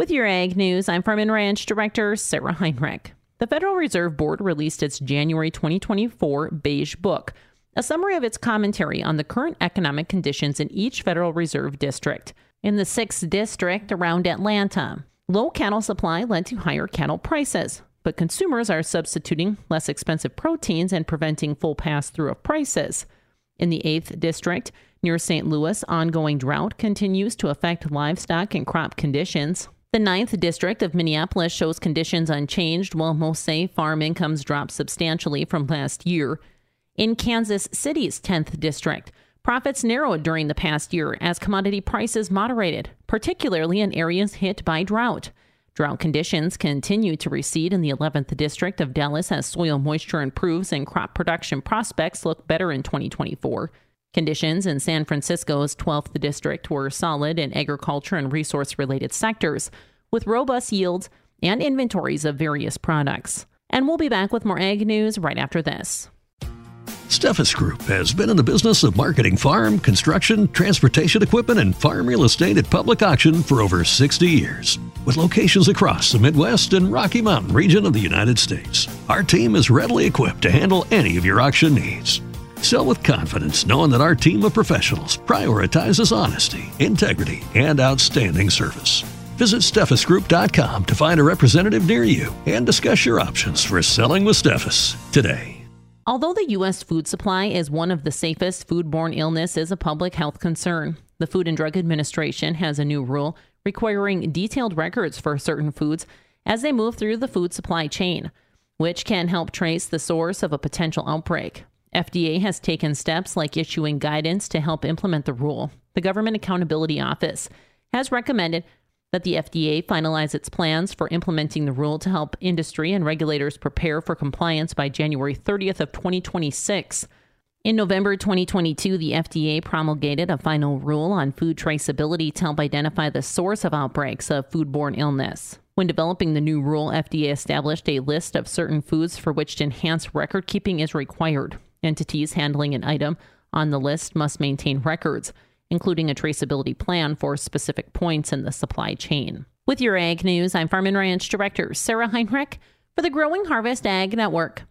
With your Ag News, I'm Farm and Ranch Director Sarah Heinrich. The Federal Reserve Board released its January 2024 Beige Book, a summary of its commentary on the current economic conditions in each Federal Reserve District. In the 6th District around Atlanta, low cattle supply led to higher cattle prices, but consumers are substituting less expensive proteins and preventing full pass through of prices. In the 8th District, near St. Louis, ongoing drought continues to affect livestock and crop conditions. The 9th District of Minneapolis shows conditions unchanged, while most say farm incomes dropped substantially from last year. In Kansas City's 10th District, profits narrowed during the past year as commodity prices moderated, particularly in areas hit by drought. Drought conditions continue to recede in the 11th district of Dallas as soil moisture improves and crop production prospects look better in 2024. Conditions in San Francisco's 12th district were solid in agriculture and resource related sectors, with robust yields and inventories of various products. And we'll be back with more ag news right after this. Steffes Group has been in the business of marketing farm, construction, transportation equipment, and farm real estate at public auction for over 60 years. With locations across the Midwest and Rocky Mountain region of the United States, our team is readily equipped to handle any of your auction needs. Sell with confidence, knowing that our team of professionals prioritizes honesty, integrity, and outstanding service. Visit SteffesGroup.com to find a representative near you and discuss your options for selling with Steffes today. Although the U.S. food supply is one of the safest foodborne illness is a public health concern, the Food and Drug Administration has a new rule requiring detailed records for certain foods as they move through the food supply chain, which can help trace the source of a potential outbreak. FDA has taken steps like issuing guidance to help implement the rule. The Government Accountability Office has recommended that the FDA finalize its plans for implementing the rule to help industry and regulators prepare for compliance by January 30th of 2026. In November 2022, the FDA promulgated a final rule on food traceability to help identify the source of outbreaks of foodborne illness. When developing the new rule, FDA established a list of certain foods for which enhanced record keeping is required. Entities handling an item on the list must maintain records, including a traceability plan for specific points in the supply chain. With your ag news, I'm Farm and Ranch Director Sarah Heinrich for the Growing Harvest Ag Network.